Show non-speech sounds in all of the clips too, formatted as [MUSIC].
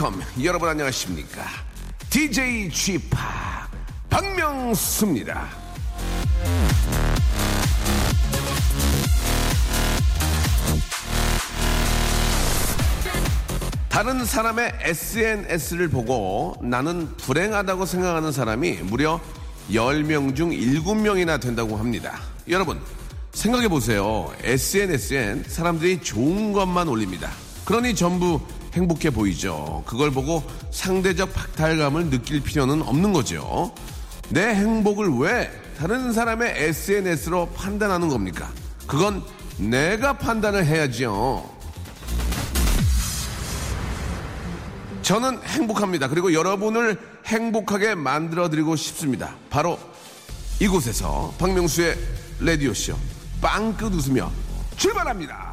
welcome. 여러분 안녕하십니까? DJ Chip 박명수입니다. 다른 사람의 SNS를 보고 나는 불행하다고 생각하는 사람이 무려 10명 중 7명이나 된다고 합니다. 여러분, 생각해 보세요. SNS엔 사람들이 좋은 것만 올립니다. 그러니 전부 행복해 보이죠. 그걸 보고 상대적 박탈감을 느낄 필요는 없는 거죠. 내 행복을 왜 다른 사람의 SNS로 판단하는 겁니까? 그건 내가 판단을 해야지요. 저는 행복합니다. 그리고 여러분을 행복하게 만들어드리고 싶습니다. 바로 이곳에서 박명수의 라디오쇼 빵끗 웃으며 출발합니다.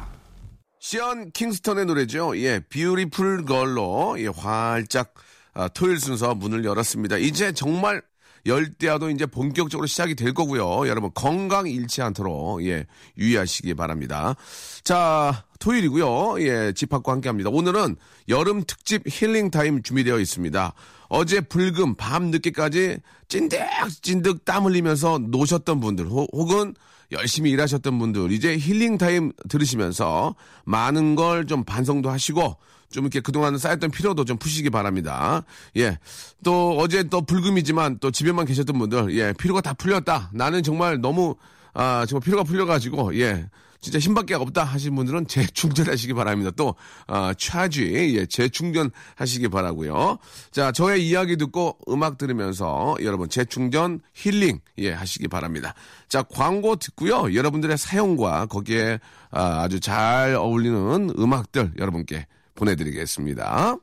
션 킹스턴의 노래죠. 예, Beautiful Girl로 예, 활짝 아, 토요일 순서 문을 열었습니다. 이제 정말 열대야도 이제 본격적으로 시작이 될 거고요. 여러분 건강 잃지 않도록 예 유의하시기 바랍니다. 자 토요일이고요. 예 집합과 함께 합니다. 오늘은 여름 특집 힐링 타임 준비되어 있습니다. 어제 불금 밤 늦게까지 찐득찐득 땀 흘리면서 노셨던 분들 호, 혹은 열심히 일하셨던 분들 이제 힐링 타임 들으시면서 많은 걸 좀 반성도 하시고 좀 이렇게 그동안 쌓였던 피로도 좀 푸시기 바랍니다. 예. 또 어제 또 불금이지만 또 집에만 계셨던 분들, 예. 피로가 다 풀렸다. 나는 정말 너무, 아, 정말 피로가 풀려 가지고, 예. 진짜 힘밖에 없다 하신 분들은 재충전하시기 바랍니다. 또, 아, 차지, 예, 재충전하시기 바라고요 자, 저의 이야기 듣고 음악 들으면서 여러분 재충전 힐링, 예, 하시기 바랍니다. 자, 광고 듣고요. 여러분들의 사용과 거기에 아, 아주 잘 어울리는 음악들 여러분께 보내드리겠습니다.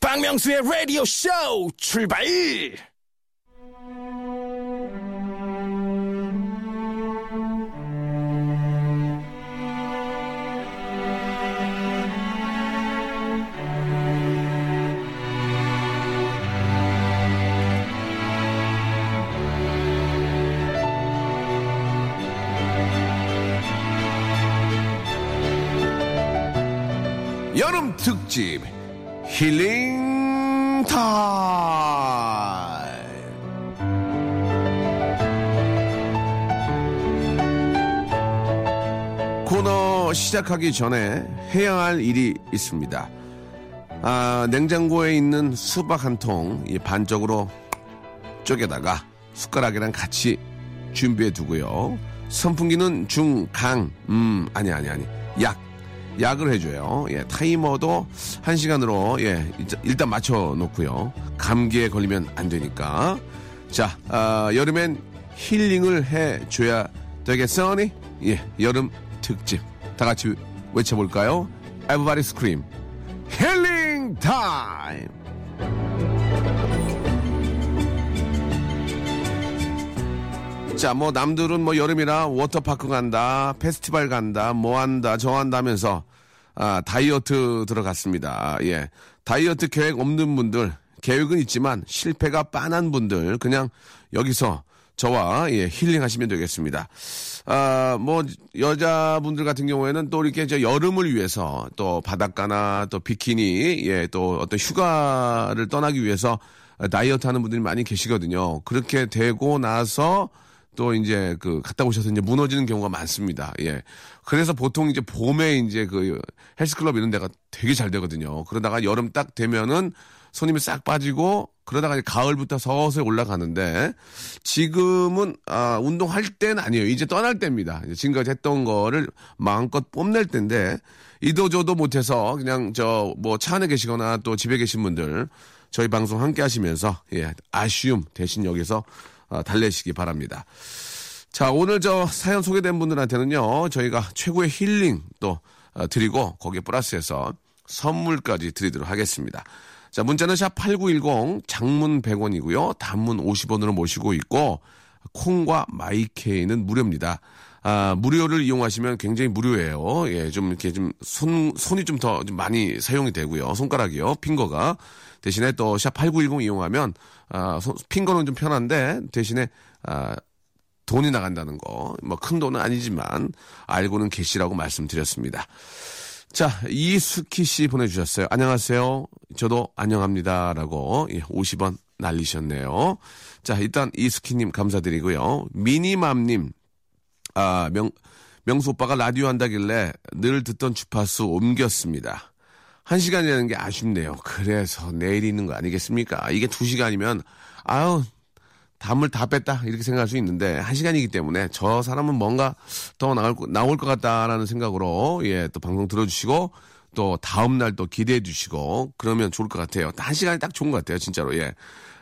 박명수의 라디오 쇼 출발! 여름 특집 힐링 타임. 코너 시작하기 전에 해야 할 일이 있습니다. 아, 냉장고에 있는 수박 한 통, 이 반쪽으로 쪼개다가 숟가락이랑 같이 준비해 두고요. 선풍기는 중, 강, 음, 아니, 아니, 아니, 약, 약을 해줘요. 예, 타이머도 한 시간으로, 예, 일단 맞춰 놓고요. 감기에 걸리면 안 되니까. 자, 아, 여름엔 힐링을 해줘야 되겠어니? 예, 여름 특집. 다 같이 외쳐볼까요? Everybody scream. 힐링 타임! 자, 뭐 남들은 뭐 여름이라 워터파크 간다, 페스티벌 간다, 뭐 한다, 저 한다면서 아, 다이어트 들어갔습니다. 예. 다이어트 계획 없는 분들, 계획은 있지만 실패가 빤한 분들 그냥 여기서 저와 예, 힐링하시면 되겠습니다. 아, 뭐 여자분들 같은 경우에는 또 이렇게 저 여름을 위해서 또 바닷가나 또 비키니 예, 또 어떤 휴가를 떠나기 위해서 다이어트 하는 분들이 많이 계시거든요. 그렇게 되고 나서 또 이제 그 갔다 오셔서 이제 무너지는 경우가 많습니다. 예. 그래서 보통 이제 봄에 이제 그 헬스클럽 이런 데가 되게 잘 되거든요. 그러다가 여름 딱 되면은 손님이 싹 빠지고 그러다가 이제 가을부터 서서히 올라가는데 지금은 아 운동할 때는 아니에요. 이제 떠날 때입니다. 이제 지금까지 했던 거를 마음껏 뽐낼 때인데 이도저도 못해서 그냥 저 뭐 차 안에 계시거나 또 집에 계신 분들 저희 방송 함께 하시면서 예 아쉬움 대신 여기서 어, 달래시기 바랍니다. 자, 오늘 저 사연 소개된 분들한테는요, 저희가 최고의 힐링 또 어, 드리고 거기에 플러스해서 선물까지 드리도록 하겠습니다. 자, 문자는 샵 8910 장문 100원이고요. 단문 50원으로 모시고 있고 콩과 마이케이는 무료입니다. 아, 무료를 이용하시면 굉장히 무료예요. 예, 좀 이렇게 좀 손, 손이 좀 더 좀 많이 사용이 되고요. 손가락이요. 핑거가. 대신에 또 샵 8910 이용하면, 아, 손, 핑거는 좀 편한데, 대신에, 아, 돈이 나간다는 거. 뭐 큰 돈은 아니지만, 알고는 계시라고 말씀드렸습니다. 자, 이수키 씨 보내주셨어요. 안녕하세요. 저도 안녕합니다 라고 예, 50원 날리셨네요. 자, 일단 이수키님 감사드리고요. 미니맘님, 아, 명, 명수 오빠가 라디오 한다길래 늘 듣던 주파수 옮겼습니다. 한 시간이라는 게 아쉽네요. 그래서 내일 있는 거 아니겠습니까? 이게 두 시간이면, 아유, 담을 다 뺐다. 이렇게 생각할 수 있는데, 한 시간이기 때문에 저 사람은 뭔가 더 나올, 거- 나올 것 같다라는 생각으로, 예, 또 방송 들어주시고, 또 다음날 또 기대해 주시고, 그러면 좋을 것 같아요. 한 시간이 딱 좋은 것 같아요. 진짜로, 예.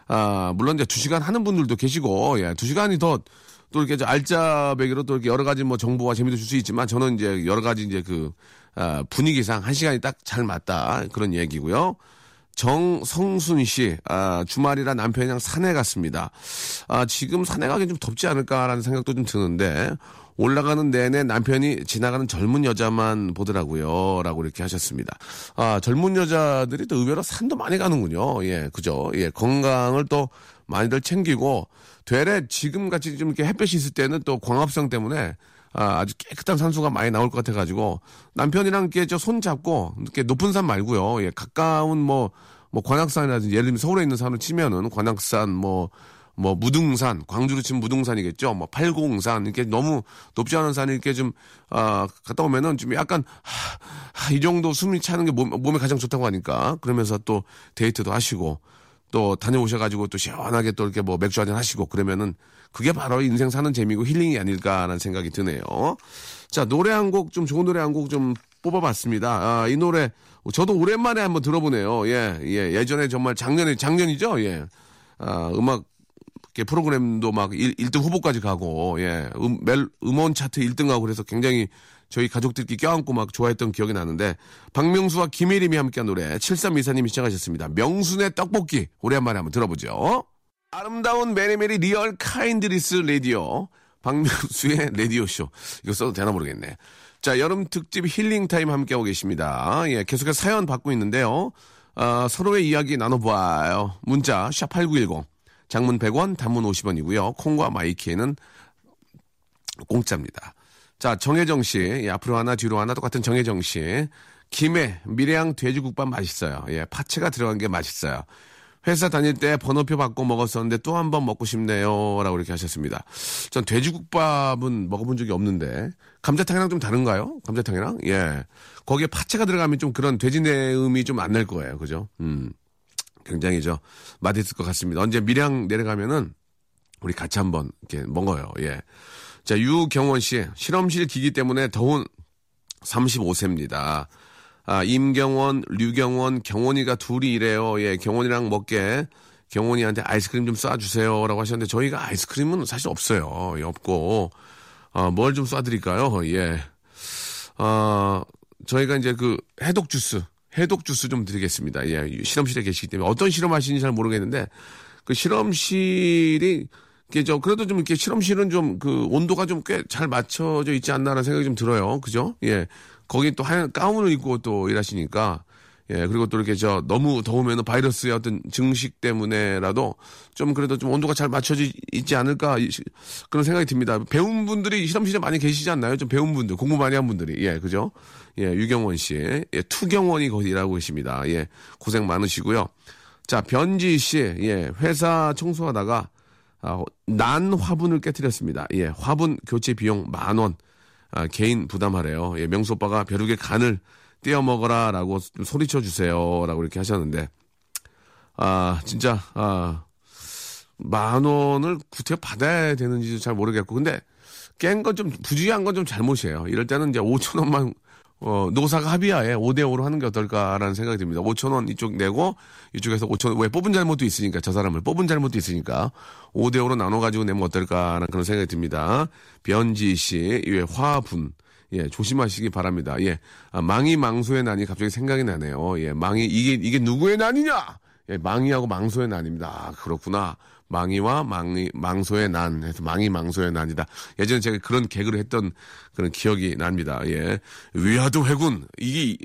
아, 물론 이제 두 시간 하는 분들도 계시고, 예, 두 시간이 더, 또 이렇게 저 알짜배기로 또 이렇게 여러 가지 뭐 정보와 재미도 줄 수 있지만 저는 이제 여러 가지 이제 그 아, 분위기상 한 시간이 딱 잘 맞다 그런 얘기고요. 정성순 씨, 아, 주말이라 남편이랑 산에 갔습니다. 아, 지금 산에 가기 좀 덥지 않을까라는 생각도 좀 드는데, 올라가는 내내 남편이 지나가는 젊은 여자만 보더라고요. 라고 이렇게 하셨습니다. 아, 젊은 여자들이 또 의외로 산도 많이 가는군요. 예, 그죠. 예, 건강을 또 많이들 챙기고, 되레 지금 같이 좀 이렇게 햇볕이 있을 때는 또 광합성 때문에 아, 아주 깨끗한 산소가 많이 나올 것 같아가지고 남편이랑 이렇게 저 손 잡고 이렇게 높은 산 말고요. 예, 가까운 뭐, 뭐 관악산이라든지 예를 들면 서울에 있는 산을 치면은 관악산 뭐, 뭐 무등산, 광주로 치면 무등산이겠죠. 뭐 팔공산 이렇게 너무 높지 않은 산이 이렇게 좀 아, 갔다 오면은 좀 약간 하, 하, 이 정도 숨이 차는 게 몸, 몸에 가장 좋다고 하니까 그러면서 또 데이트도 하시고 또 다녀오셔가지고 또 시원하게 또 이렇게 뭐 맥주 한잔 하시고 그러면은 그게 바로 인생 사는 재미고 힐링이 아닐까라는 생각이 드네요. 자, 노래 한 곡 좀 좋은 노래 한 곡 좀 뽑아봤습니다. 아, 이 노래 저도 오랜만에 한번 들어보네요. 예, 예. 예전에 정말 작년에, 작년이죠? 예. 아, 음악 프로그램도 막 1, 1등 후보까지 가고, 예. 음, 멜, 음원 차트 1등 하고 그래서 굉장히 저희 가족들끼리 껴안고 막 좋아했던 기억이 나는데, 박명수와 김혜림이 함께한 노래, 7324님이 시청하셨습니다. 명순의 떡볶이, 오랜만에 한번 들어보죠. 아름다운 merry merry real kindness 라디오, 박명수의 [LAUGHS] 라디오쇼. 이거 써도 되나 모르겠네. 자, 여름 특집 힐링 타임 함께하고 계십니다. 예, 계속해서 사연 받고 있는데요. 아, 서로의 이야기 나눠봐요. 문자, 샵8910. 장문 100원, 단문 50원이고요. 콩과 마이케이는 공짜입니다. 자, 정혜정 씨. 예, 앞으로 하나, 뒤로 하나 똑같은 정혜정 씨. 김해, 밀양 돼지국밥 맛있어요. 예, 파채가 들어간 게 맛있어요. 회사 다닐 때 번호표 받고 먹었었는데 또 한 번 먹고 싶네요. 라고 이렇게 하셨습니다. 전 돼지국밥은 먹어본 적이 없는데, 감자탕이랑 좀 다른가요? 감자탕이랑? 예. 거기에 파채가 들어가면 좀 그런 돼지 내음이 좀 안 날 거예요. 그죠? 음. 굉장히 저, 맛있을 것 같습니다. 언제 밀양 내려가면은, 우리 같이 한번 이렇게 먹어요. 예. 자, 유경원 씨. 실험실 기기 때문에 더운 35세입니다. 아, 임경원, 류경원, 경원이가 둘이 이래요. 예, 경원이랑 먹게 경원이한테 아이스크림 좀 쏴주세요. 라고 하셨는데 저희가 아이스크림은 사실 없어요. 예, 없고, 아, 뭘 좀 쏴드릴까요? 예. 아, 저희가 이제 그 해독 주스, 해독 주스 좀 드리겠습니다. 예, 실험실에 계시기 때문에 어떤 실험 하시는지 잘 모르겠는데 그 실험실이 저 그래도 좀 이렇게 실험실은 좀 그 온도가 좀 꽤 잘 맞춰져 있지 않나라는 생각이 좀 들어요. 그죠? 예. 거기 또 하얀 가운을 입고 또 일하시니까 예, 그리고 또 이렇게 저 너무 더우면 바이러스의 어떤 증식 때문에라도 좀 그래도 좀 온도가 잘 맞춰져 있지 않을까 이- 그런 생각이 듭니다. 배운 분들이 실험실에 많이 계시지 않나요? 좀 배운 분들, 공부 많이 한 분들이. 예, 그죠? 예, 유경원 씨. 예, 투경원이 거기 일하고 계십니다. 예, 고생 많으시고요. 자, 변지 씨. 예, 회사 청소하다가 아, 난 화분을 깨뜨렸습니다. 예, 화분 교체 비용 만 원. 아, 개인 부담하래요. 예, 명수 오빠가 벼룩의 간을 떼어 먹어라 라고 좀 소리쳐 주세요. 라고 이렇게 하셨는데, 아, 진짜, 아, 만 원을 구태 받아야 되는지도 잘 모르겠고, 근데 깬 건 좀, 부주의한 건 좀 잘못이에요. 이럴 때는 이제 5천 원만, 어, 노사가 합의하에 5대5로 하는 게 어떨까라는 생각이 듭니다. 5천 원 이쪽 내고, 이쪽에서 5천 원, 왜 뽑은 잘못도 있으니까, 저 사람을 뽑은 잘못도 있으니까, 5대5로 나눠가지고 내면 어떨까라는 그런 생각이 듭니다. 변지 씨, 예, 화분. 예, 조심하시기 바랍니다. 예, 아, 망이 망소의 난이 갑자기 생각이 나네요. 예, 망이, 이게, 이게 누구의 난이냐? 예, 망이하고 망소의 난입니다. 아, 그렇구나. 망이와 망이, 망소의 난. 해서 망이 망소의 난이다. 예전에 제가 그런 개그를 했던 그런 기억이 납니다. 예. 위화도 회군. 이게,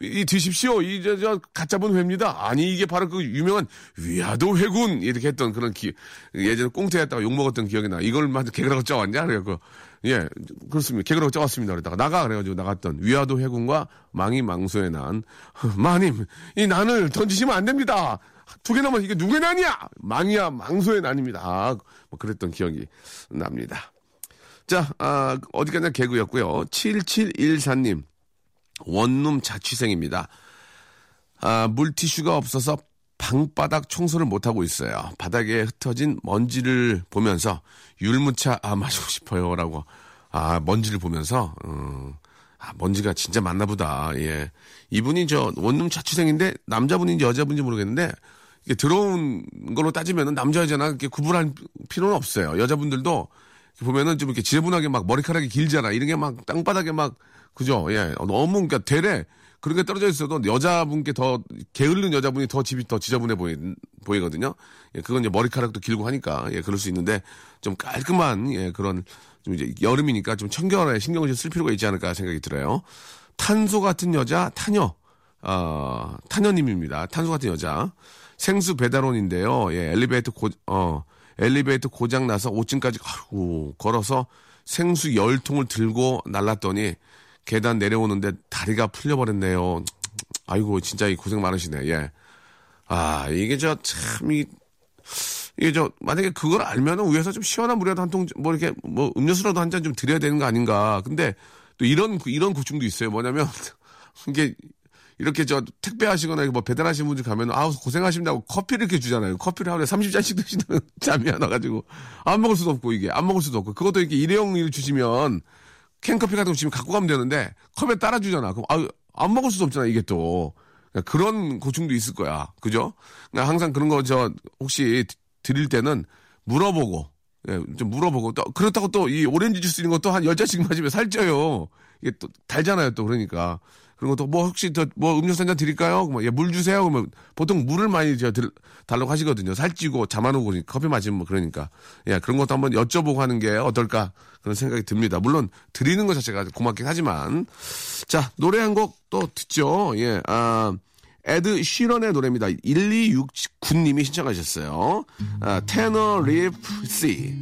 이 드십시오. 이, 저, 저, 갓 잡은 회입니다. 아니, 이게 바로 그 유명한 위화도 회군. 이렇게 했던 그런 기, 예전에 꽁트했다가 욕먹었던 기억이 나. 이걸 만 개그라고 짜왔냐? 그래갖고, 예, 그렇습니다. 개그라고 짜왔습니다. 그러다가 나가. 그래가지고 나갔던 위화도 회군과 망이 망소의 난. [LAUGHS] 마님, 이 난을 던지시면 안 됩니다. 두 개 남아 이게 누구의 난이야? 망이야, 망소의 난입니다. 아, 뭐 그랬던 기억이 납니다. 자, 아, 어디까지나 개그였고요. 7714님. 원룸 자취생입니다. 아, 물티슈가 없어서 방바닥 청소를 못하고 있어요. 바닥에 흩어진 먼지를 보면서 율무차, 아, 마시고 싶어요. 라고. 아, 먼지를 보면서, 음, 아, 먼지가 진짜 많나 보다. 예. 이분이 저 원룸 자취생인데 남자분인지 여자분인지 모르겠는데 들어온 걸로 따지면은 남자 여자나 이렇게 구분할 필요는 없어요. 여자분들도 보면은 좀 이렇게 지저분하게 막 머리카락이 길잖아. 이런 게 막 땅바닥에 막 그죠? 예. 너무 그러니까 되레 그런 게 떨어져 있어도 여자분께 더 게을른 여자분이 더 집이 더 지저분해 보이, 보이거든요. 예, 그건 이제 머리카락도 길고 하니까 예, 그럴 수 있는데 좀 깔끔한 예, 그런 좀 이제 여름이니까 좀 청결에 신경을 좀 쓸 필요가 있지 않을까 생각이 들어요. 탄소 같은 여자 타녀 어, 타녀님입니다. 탄소 같은 여자 생수 배달원인데요. 예, 엘리베이터 고, 어, 엘리베이터 고장 나서 5층까지 아이고, 걸어서 생수 열통을 들고 날랐더니 계단 내려오는데 다리가 풀려버렸네요. 아이고, 진짜 이 고생 많으시네. 예. 아, 이게 저 참, 이, 이게 저, 만약에 그걸 알면은 위에서 좀 시원한 물이라도 한 통, 뭐 이렇게, 뭐 음료수라도 한 잔 좀 드려야 되는 거 아닌가. 근데 또 이런, 이런 고충도 있어요. 뭐냐면, [LAUGHS] 이게 이렇게 저 택배 하시거나 뭐 배달하시는 분들 가면 아우 고생하신다고 커피를 이렇게 주잖아요. 커피를 하루에 30잔씩 드시는 [LAUGHS] 잠이 안 와가지고 안 먹을 수도 없고 이게 안 먹을 수도 없고 그것도 이렇게 일회용을 주시면 캔커피 같은 거 주면 갖고 가면 되는데 컵에 따라주잖아. 그럼 아유 안 먹을 수도 없잖아 이게 또 그러니까 그런 고충도 있을 거야. 그죠? 그러니까 항상 그런 거 저 혹시 드릴 때는 물어보고 예, 좀 물어보고 또 그렇다고 또 이 오렌지 주스 있는 것도 한 열잔씩 마시면 살쪄요. 이게 또 달잖아요 또 그러니까 그런 것도 뭐 혹시 더 뭐 음료수 한 잔 드릴까요? 뭐, 예, 물 주세요. 그러면 보통 물을 많이 저 들, 달라고 하시거든요. 살찌고 잠안 오고 커피 마시면 뭐 그러니까. 예, 그런 것도 한번 여쭤보고 하는 게 어떨까 그런 생각이 듭니다. 물론 드리는 것 자체가 고맙긴 하지만. 자, 노래 한 곡 또 듣죠. 예, 아. 에드 시런의 노래입니다. 1269님이 신청하셨어요. 아, 테너 리프 씨.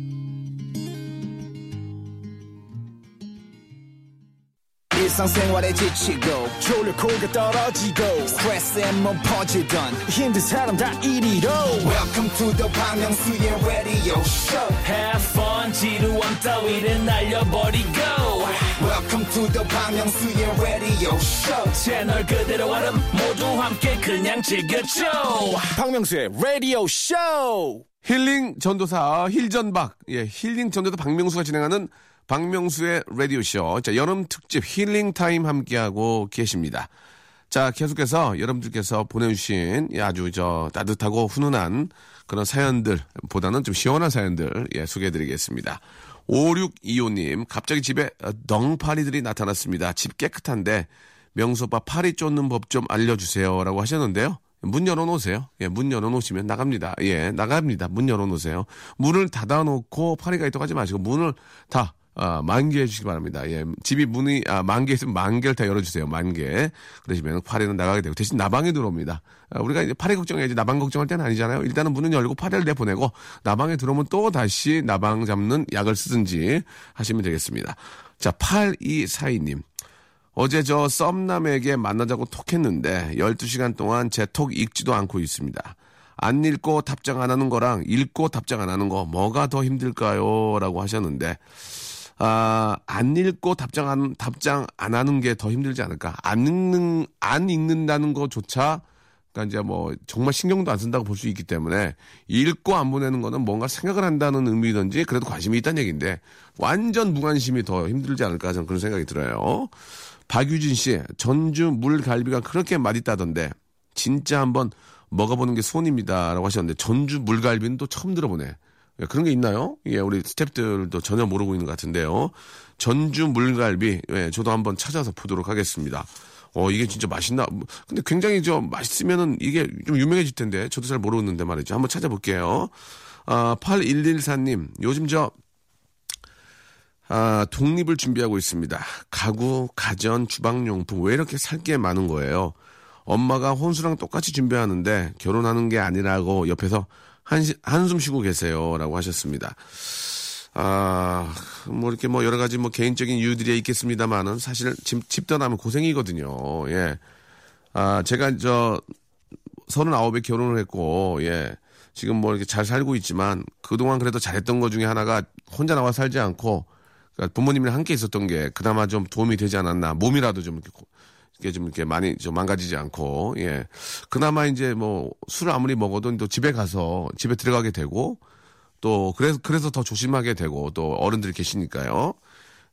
일상생활에 지치고, 졸려 코가 떨어지고 스트레스에 몸 퍼지던, 힘든 사람 다 이리로. Welcome to the Park Myung-soo's radio show. Have fun 지루함 따위를 날려버리고. Welcome to the Park Myung-soo's radio show. 채널 그대로 얼음 모두 함께 그냥 즐겨줘. 박명수의 라디오 쇼 힐링 전도사 힐전박. 예 힐링 전도사 박명수가 진행하는 박명수의 라디오 쇼. 자 여름 특집 힐링 타임 함께하고 계십니다. 자 계속해서 여러분들께서 보내주신 예, 아주 저 따뜻하고 훈훈한 그런 사연들 보다는 좀 시원한 사연들 예 소개해드리겠습니다. 5625님 갑자기 집에 덩파리들이 나타났습니다. 집 깨끗한데 명수 오빠 파리 쫓는 법 좀 알려주세요 라고 하셨는데요. 문 열어놓으세요. 예, 문 열어놓으시면 나갑니다. 예, 나갑니다. 문 열어놓으세요. 문을 닫아놓고 파리가 있다고 하지 마시고 문을 다 아, 만개해 주시기 바랍니다. 예, 집이 문이 아, 만개 있으면 만 개를 다 열어주세요. 만 개. 그러시면 파리는 나가게 되고 대신 나방이 들어옵니다. 아, 우리가 이제 파리 걱정해야지 나방 걱정할 때는 아니잖아요. 일단은 문은 열고 파리를 내보내고 나방에 들어오면 또 다시 나방 잡는 약을 쓰든지 하시면 되겠습니다. 자, 8242님. 어제 저 썸남에게 만나자고 톡했는데 12시간 동안 제 톡 읽지도 않고 있습니다. 안 읽고 답장 안 하는 거랑 읽고 답장 안 하는 거 뭐가 더 힘들까요? 라고 하셨는데 아, 안 읽고 답장 안, 답장 안 하는 게 더 힘들지 않을까? 안 읽는, 안 읽는다는 것조차, 그러니까 이제 뭐, 정말 신경도 안 쓴다고 볼 수 있기 때문에, 읽고 안 보내는 거는 뭔가 생각을 한다는 의미든지, 그래도 관심이 있다는 얘기인데, 완전 무관심이 더 힘들지 않을까, 저는 그런 생각이 들어요. 박유진 씨, 전주 물갈비가 그렇게 맛있다던데, 진짜 한번 먹어보는 게 손입니다. 라고 하셨는데, 전주 물갈비는 또 처음 들어보네. 예, 그런 게 있나요? 예, 우리 스탭들도 전혀 모르고 있는 것 같은데요. 전주 물갈비, 예, 저도 한번 찾아서 보도록 하겠습니다. 어, 이게 진짜 맛있나? 근데 굉장히 좀 맛있으면은 이게 좀 유명해질 텐데, 저도 잘 모르는데 말이죠. 한번 찾아볼게요. 아, 8114님, 요즘 저, 아, 독립을 준비하고 있습니다. 가구, 가전, 주방용품, 왜 이렇게 살 게 많은 거예요? 엄마가 혼수랑 똑같이 준비하는데 결혼하는 게 아니라고 옆에서 한, 한숨 쉬고 계세요. 라고 하셨습니다. 아, 뭐 이렇게 뭐 여러 가지 뭐 개인적인 이유들이 있겠습니다만은 사실 집, 집 떠나면 고생이거든요. 예. 아, 제가 저 서른아홉에 결혼을 했고, 예. 지금 뭐 이렇게 잘 살고 있지만 그동안 그래도 잘했던 것 중에 하나가 혼자 나와 살지 않고 그러니까 부모님이랑 함께 있었던 게 그나마 좀 도움이 되지 않았나. 몸이라도 좀 이렇게 이게 좀 이렇게 많이 좀 망가지지 않고, 예. 그나마 이제 뭐 술을 아무리 먹어도 또 집에 가서 집에 들어가게 되고 또 그래서 그래서 더 조심하게 되고 또 어른들이 계시니까요.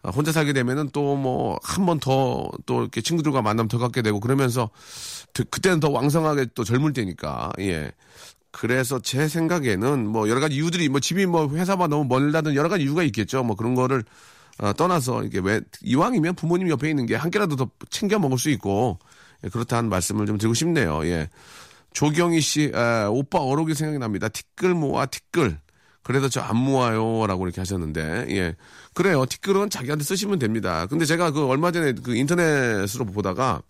아, 혼자 살게 되면은 또 뭐 한 번 더 또 이렇게 친구들과 만나면 더 갖게 되고 그러면서 그때는 더 왕성하게 또 젊을 때니까 예. 그래서 제 생각에는 뭐 여러 가지 이유들이 뭐 집이 뭐 회사만 너무 멀다든 여러 가지 이유가 있겠죠. 뭐 그런 거를 어, 떠나서 이게 왜 이왕이면 부모님 옆에 있는 게 한 개라도 더 챙겨 먹을 수 있고 예, 그렇다는 말씀을 좀 드리고 싶네요. 예. 조경희 씨, 아, 오빠 어록이 생각이 납니다. 티끌 모아 티끌. 그래서 저 안 모아요라고 이렇게 하셨는데 예 그래요 티끌은 자기한테 쓰시면 됩니다. 근데 제가 그 얼마 전에 그 인터넷으로 보다가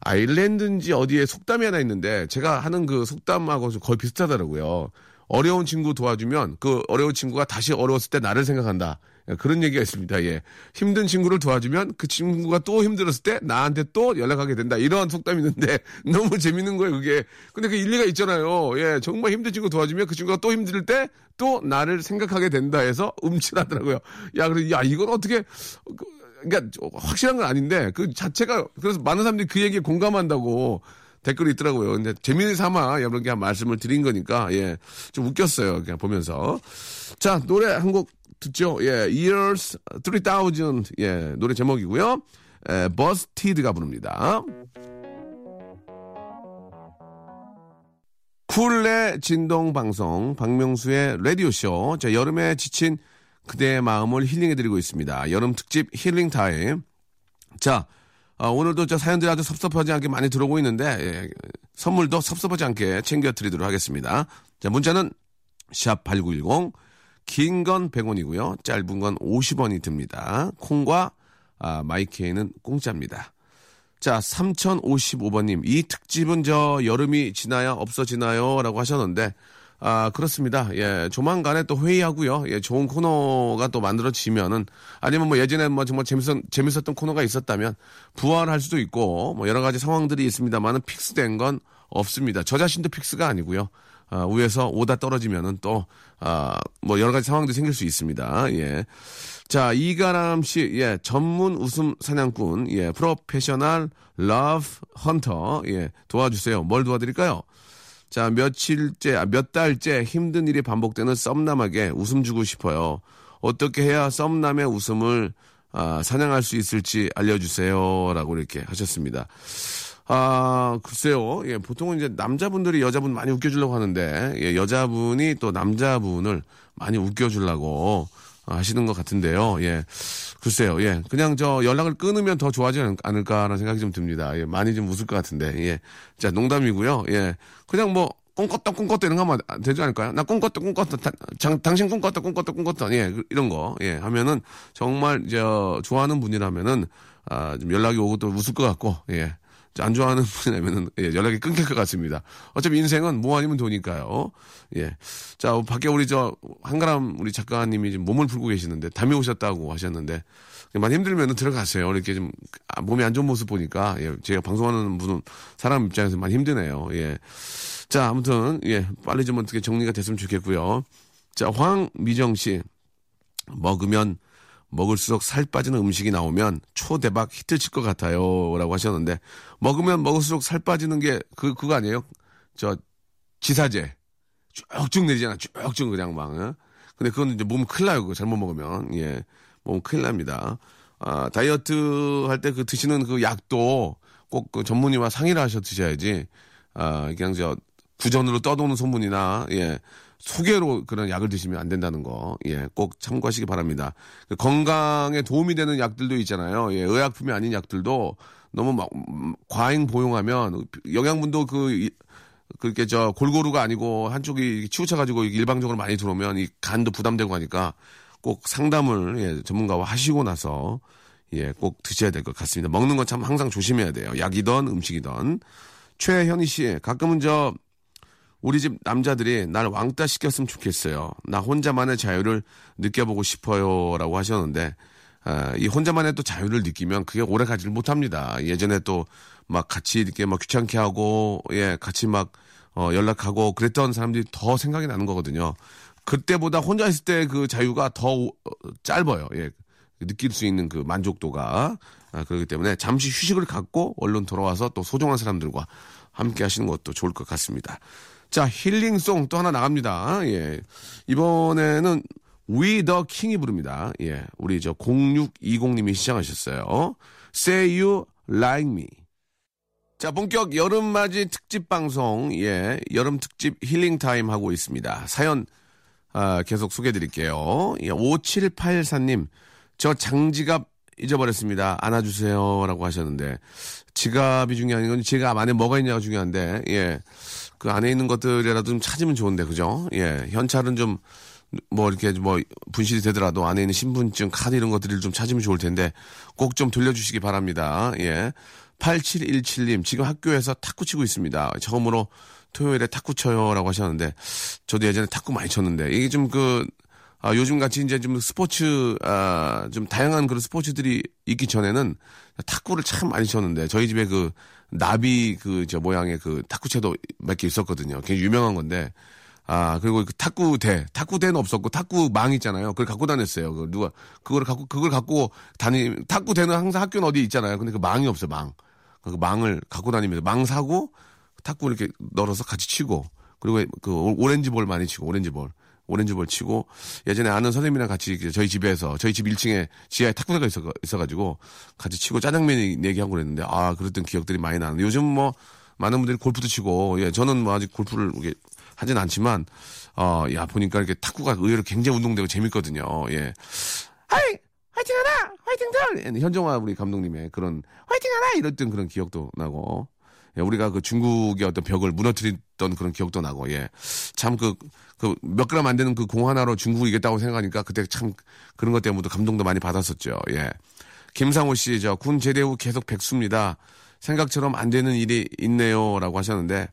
아일랜드인지 어디에 속담이 하나 있는데 제가 하는 그 속담하고 거의 비슷하더라고요. 어려운 친구 도와주면 그 어려운 친구가 다시 어려웠을 때 나를 생각한다. 그런 얘기가 있습니다. 예. 힘든 친구를 도와주면 그 친구가 또 힘들었을 때 나한테 또 연락하게 된다. 이런 속담이 있는데 [LAUGHS] 너무 재밌는 거예요, 그게. 근데 그 일리가 있잖아요. 예. 정말 힘든 친구 도와주면 그 친구가 또 힘들 때 또 나를 생각하게 된다 해서 음칠하더라고요. 야, 그래, 야, 이건 어떻게, 그, 그러니까 확실한 건 아닌데 그 자체가 그래서 많은 사람들이 그 얘기에 공감한다고 댓글이 있더라고요. 근데 재미를 삼아 여러분께 한 말씀을 드린 거니까 예. 좀 웃겼어요. 그냥 보면서. 자, 노래 한 곡 듣죠. 예. Year 3000 예. 노래 제목이고요. 에, 버스티드가 부릅니다. 쿨내 진동 방송 박명수의 라디오 쇼. 자, 여름에 지친 그대의 마음을 힐링해 드리고 있습니다. 여름 특집 힐링 타임. 자, 어, 오늘도 저 사연들이 아주 섭섭하지 않게 많이 들어오고 있는데 예, 선물도 섭섭하지 않게 챙겨드리도록 하겠습니다. 자, 문자는 샵 8910, 긴 건 100원이고요. 짧은 건 50원이 듭니다. 콩과 아, 마이케이는 공짜입니다. 자, 3055번님. 이 특집은 저 여름이 지나야 없어지나요? 라고 하셨는데, 아, 그렇습니다. 예, 조만간에 또 회의하고요. 예, 좋은 코너가 또 만들어지면은, 아니면 뭐 예전에 뭐 정말 재밌었, 재밌었던 코너가 있었다면, 부활할 수도 있고, 뭐 여러 가지 상황들이 있습니다만은 픽스된 건 없습니다. 저 자신도 fix가 아니고요. 아, 위에서 오다 떨어지면은 또, 아, 뭐 여러 가지 상황들이 생길 수 있습니다. 예. 자, 이가람 씨, 예, 전문 웃음 사냥꾼, 예, professional love hunter, 예, 도와주세요. 뭘 도와드릴까요? 자, 며칠째, 아, 몇 달째 힘든 일이 반복되는 썸남에게 웃음 주고 싶어요. 어떻게 해야 썸남의 웃음을 아, 사냥할 수 있을지 알려주세요. 라고 이렇게 하셨습니다. 아, 글쎄요. 예, 보통은 이제 남자분들이 여자분 많이 웃겨주려고 하는데, 예, 여자분이 또 남자분을 많이 웃겨주려고 하시는 것 같은데요. 예. 글쎄요. 예. 그냥 저 연락을 끊으면 더 좋아하지 않을까라는 생각이 좀 듭니다. 예. 많이 좀 웃을 것 같은데. 예. 자, 농담이고요. 예. 그냥 뭐 꿈꿨다 꿈꿨다 이런 거 하면 되지 않을까요? 나 꿈꿨다 꿈꿨다 다, 장, 당신 꿈꿨다 꿈꿨다 꿈꿨다 예 그, 이런 거 예 하면은 정말 저 좋아하는 분이라면은 아좀 연락이 오고 또 웃을 것 같고 예 안 좋아하는 [LAUGHS] 분이라면은 예, 연락이 끊길 것 같습니다. 어차피 인생은 뭐 아니면 도니까요. 예. 자, 밖에 우리 저 한가람 우리 작가님이 지금 몸을 풀고 계시는데 담이 오셨다고 하셨는데 많이 힘들면은 들어가세요. 이렇게 좀 아, 몸이 안 좋은 모습 보니까 예, 제가 방송하는 분은 사람 입장에서 많이 힘드네요. 예. 자, 아무튼 예, 빨리 좀 어떻게 정리가 됐으면 좋겠고요. 자, 황미정 씨 먹으면 먹을수록 살 빠지는 음식이 나오면 초대박 히트 칠 것 같아요. 라고 하셨는데, 먹으면 먹을수록 살 빠지는 게, 그, 그거 아니에요? 저, 지사제. 쭉쭉 내리잖아. 쭉쭉 그냥 막. 어? 근데 그건 이제 몸 큰일 나요. 그거 잘못 먹으면. 예. 몸 큰일 납니다. 아, 다이어트 할 때 그 드시는 그 약도 꼭 그 전문의와 상의를 하셔 드셔야지. 아, 그냥 저, 구전으로 떠도는 소문이나, 예. 소개로 그런 약을 드시면 안 된다는 거, 예, 꼭 참고하시기 바랍니다. 그 건강에 도움이 되는 약들도 있잖아요. 예, 의약품이 아닌 약들도 너무 막 음, 과잉 보용하면 영양분도 그 이- 그렇게 저 골고루가 아니고 한쪽이 치우쳐가지고 일방적으로 많이 들어오면 이 간도 부담되고 하니까 꼭 상담을 예, 전문가와 하시고 나서 예, 꼭 드셔야 될 것 같습니다. 먹는 건 참 항상 조심해야 돼요. 약이든 음식이든. 최현희 씨, 가끔은 저 우리 집 남자들이 날 왕따 시켰으면 좋겠어요. 나 혼자만의 자유를 느껴보고 싶어요라고 하셨는데 아, 이 혼자만의 또 자유를 느끼면 그게 오래 가지를 못합니다. 예전에 또 막 같이 이렇게 막 귀찮게 하고 예 같이 막 어, 연락하고 그랬던 사람들이 더 생각이 나는 거거든요. 그때보다 혼자 있을 때 그 자유가 더 오- 어, 짧아요. 예. 느낄 수 있는 그 만족도가 아, 그렇기 때문에 잠시 휴식을 갖고 얼른 돌아와서 또 소중한 사람들과 함께 하시는 것도 좋을 것 같습니다. 자, 힐링송 또 하나 나갑니다. 예. 이번에는 We the King이 부릅니다. 예. 우리 저 0620님이 시청하셨어요. Say You Like Me. 자, 본격 여름맞이 특집 방송, 예. 여름 특집 힐링 타임 하고 있습니다. 사연, 아, 계속 소개해 드릴게요. 예, 5784님, 저 장지갑 잊어버렸습니다. 안아주세요. 라고 하셨는데, 지갑이 중요한 건 지갑 안에 뭐가 있냐가 중요한데, 예. 그 안에 있는 것들이라도 좀 찾으면 좋은데, 그죠? 예. 현찰은 좀, 뭐 이렇게 뭐 분실이 되더라도 안에 있는 신분증, 카드 이런 것들을 좀 찾으면 좋을 텐데, 꼭 좀 돌려주시기 바랍니다. 예. 8717님, 지금 학교에서 탁구 치고 있습니다. 처음으로 토요일에 탁구 쳐요라고 하셨는데, 저도 예전에 탁구 많이 쳤는데, 이게 좀 그, 아, 요즘 같이 이제 좀 스포츠, 아, 좀 다양한 그런 스포츠들이 있기 전에는 탁구를 참 많이 쳤는데, 저희 집에 그 나비 그 저 모양의 그 탁구채도 몇 개 있었거든요. 굉장히 유명한 건데, 아, 그리고 그 탁구대, 탁구대는 없었고, 탁구망 있잖아요. 그걸 갖고 다녔어요. 그 누가, 그걸 갖고, 그걸 갖고 다니, 탁구대는 항상 학교는 어디 있잖아요. 근데 그 망이 없어요, 망. 그 망을 갖고 다니면서 망 사고, 탁구 이렇게 널어서 같이 치고, 그리고 그 오- 오렌지 볼 많이 치고, 오렌지 볼. 오렌지 볼 치고, 예전에 아는 선생님이랑 같이 저희 집에서, 저희 집 1층에 지하에 탁구대가 있어, 있어가지고, 같이 치고 짜장면 얘기하고 그랬는데, 아, 그랬던 기억들이 많이 나는데, 요즘 뭐, 많은 분들이 골프도 치고, 예, 저는 뭐 아직 골프를 이렇게 하진 않지만, 어, 야, 보니까 이렇게 탁구가 의외로 굉장히 운동되고 재밌거든요. 예. 하이! 화이팅 하라! 화이팅들! 현정화 우리 감독님의 그런 화이팅 하라! 이랬던 그런 기억도 나고, 예, 우리가 그 중국의 어떤 벽을 무너뜨렸던 그런 기억도 나고, 예. 참 그, 그 몇 그램 안 되는 그 공 하나로 중국이 이겼다고 생각하니까 그때 참 그런 것 때문에 감동도 많이 받았었죠. 예. 김상호 씨, 저 군 제대 후 계속 백수입니다. 생각처럼 안 되는 일이 있네요. 라고 하셨는데,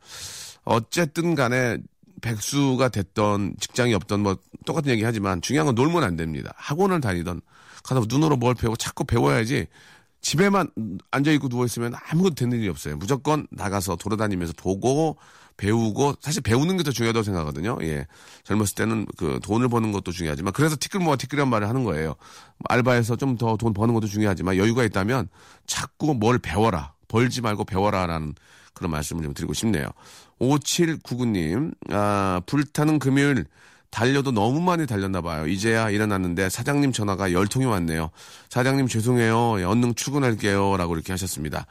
어쨌든 간에 백수가 됐던 직장이 없던 뭐 똑같은 얘기 하지만 중요한 건 놀면 안 됩니다. 학원을 다니던 가서 눈으로 뭘 배우고 자꾸 배워야지 집에만 앉아있고 누워있으면 아무것도 되는 일이 없어요. 무조건 나가서 돌아다니면서 보고 배우고 사실 배우는 게 더 중요하다고 생각하거든요. 예. 젊었을 때는 그 돈을 버는 것도 중요하지만 그래서 티끌모아 티끌이란 말을 하는 거예요. 알바해서 좀 더 돈 버는 것도 중요하지만 여유가 있다면 자꾸 뭘 배워라. 벌지 말고 배워라 라는 그런 말씀을 좀 드리고 싶네요. 5799님, 아, 불타는 금요일 달려도 너무 많이 달렸나 봐요. 이제야 일어났는데 사장님 전화가 열 통이 왔네요. 사장님 죄송해요. 예, 얼른 출근할게요. 라고 이렇게 하셨습니다.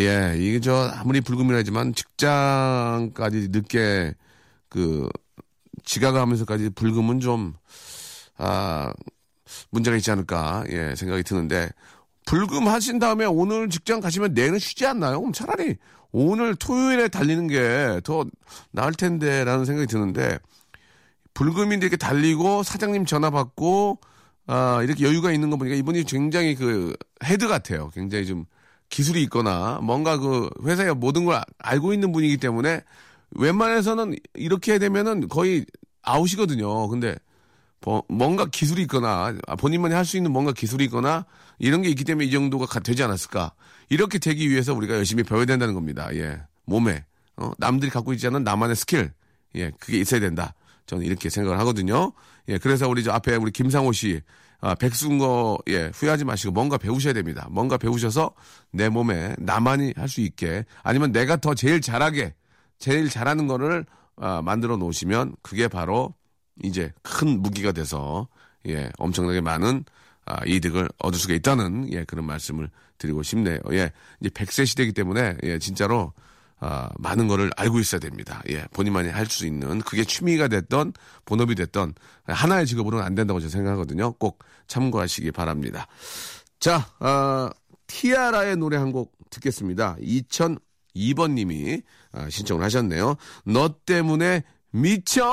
예, 이게 저 아무리 불금이라지만 직장까지 늦게 그 지각하면서까지 불금은 좀 아, 문제가 있지 않을까 예, 생각이 드는데 불금 하신 다음에 오늘 직장 가시면 내일은 쉬지 않나요? 그럼 차라리 오늘 토요일에 달리는 게 더 나을 텐데 라는 생각이 드는데 불금인데 이렇게 달리고 사장님 전화 받고 아 이렇게 여유가 있는 거 보니까 이분이 굉장히 그 헤드 같아요. 굉장히 좀 기술이 있거나 뭔가 그 회사의 모든 걸 아- 알고 있는 분이기 때문에 웬만해서는 이렇게 되면은 거의 아웃이거든요. 근데 뭐- 뭔가 기술이 있거나 아, 본인만이 할 수 있는 뭔가 기술이 있거나 이런 게 있기 때문에 이 정도가 가- 되지 않았을까. 이렇게 되기 위해서 우리가 열심히 배워야 된다는 겁니다. 예. 몸에. 어, 남들이 갖고 있지 않은 나만의 스킬. 예. 그게 있어야 된다. 저는 이렇게 생각을 하거든요. 예. 그래서 우리 저 앞에 우리 김상호 씨. 아, 백수인 거, 예, 후회하지 마시고 뭔가 배우셔야 됩니다. 뭔가 배우셔서 내 몸에 나만이 할 수 있게 아니면 내가 더 제일 잘하게, 제일 잘하는 거를 아, 만들어 놓으시면 그게 바로 이제 큰 무기가 돼서 예 엄청나게 많은 아, 이득을 얻을 수가 있다는 예 그런 말씀을 드리고 싶네요. 예 이제 100세 시대이기 때문에 예 진짜로 아, 많은 거를 알고 있어야 됩니다. 예 본인만이 할 수 있는 그게 취미가 됐던 본업이 됐던 하나의 직업으로는 안 된다고 저는 생각하거든요. 꼭 참고하시기 바랍니다. 자, 아, 티아라의 노래 한 곡 듣겠습니다. 2002번 님이 아, 신청을 하셨네요. 너 때문에 미쳐!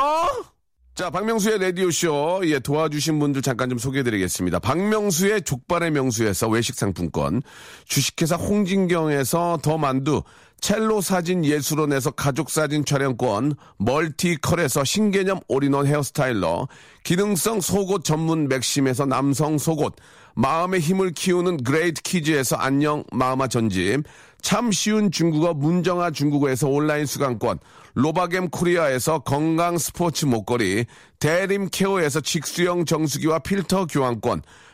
자, 박명수의 라디오쇼, 예, 도와주신 분들 잠깐 좀 소개해드리겠습니다. 박명수의 족발의 명수에서 외식 상품권, 주식회사 홍진경에서 더 만두, 첼로 사진 예술원에서 가족 사진 촬영권, 멀티컬에서 신개념 all-in-one hair styler, 기능성 속옷 전문 맥심에서 남성 속옷, 마음의 힘을 키우는 그레이트 키즈에서 안녕 마음아 전집, 참 쉬운 중국어 문정아 중국어에서 온라인 수강권, 로바겜 코리아에서 건강 스포츠 목걸이, 대림 케어에서 직수형 정수기와 필터 교환권,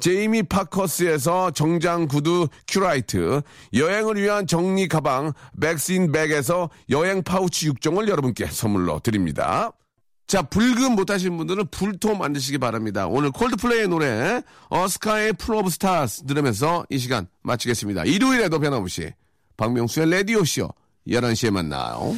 제이미 파커스에서 정장 구두 큐라이트, 여행을 위한 정리 가방 백스인 백에서 여행 파우치 6종을 여러분께 선물로 드립니다. 자, 불금 못하신 분들은 불토 만드시기 바랍니다. 오늘 콜드플레이의 노래, A Sky Full of Stars 들으면서 이 시간 마치겠습니다. 일요일에도 변함없이 박명수의 라디오쇼 11시에 만나요.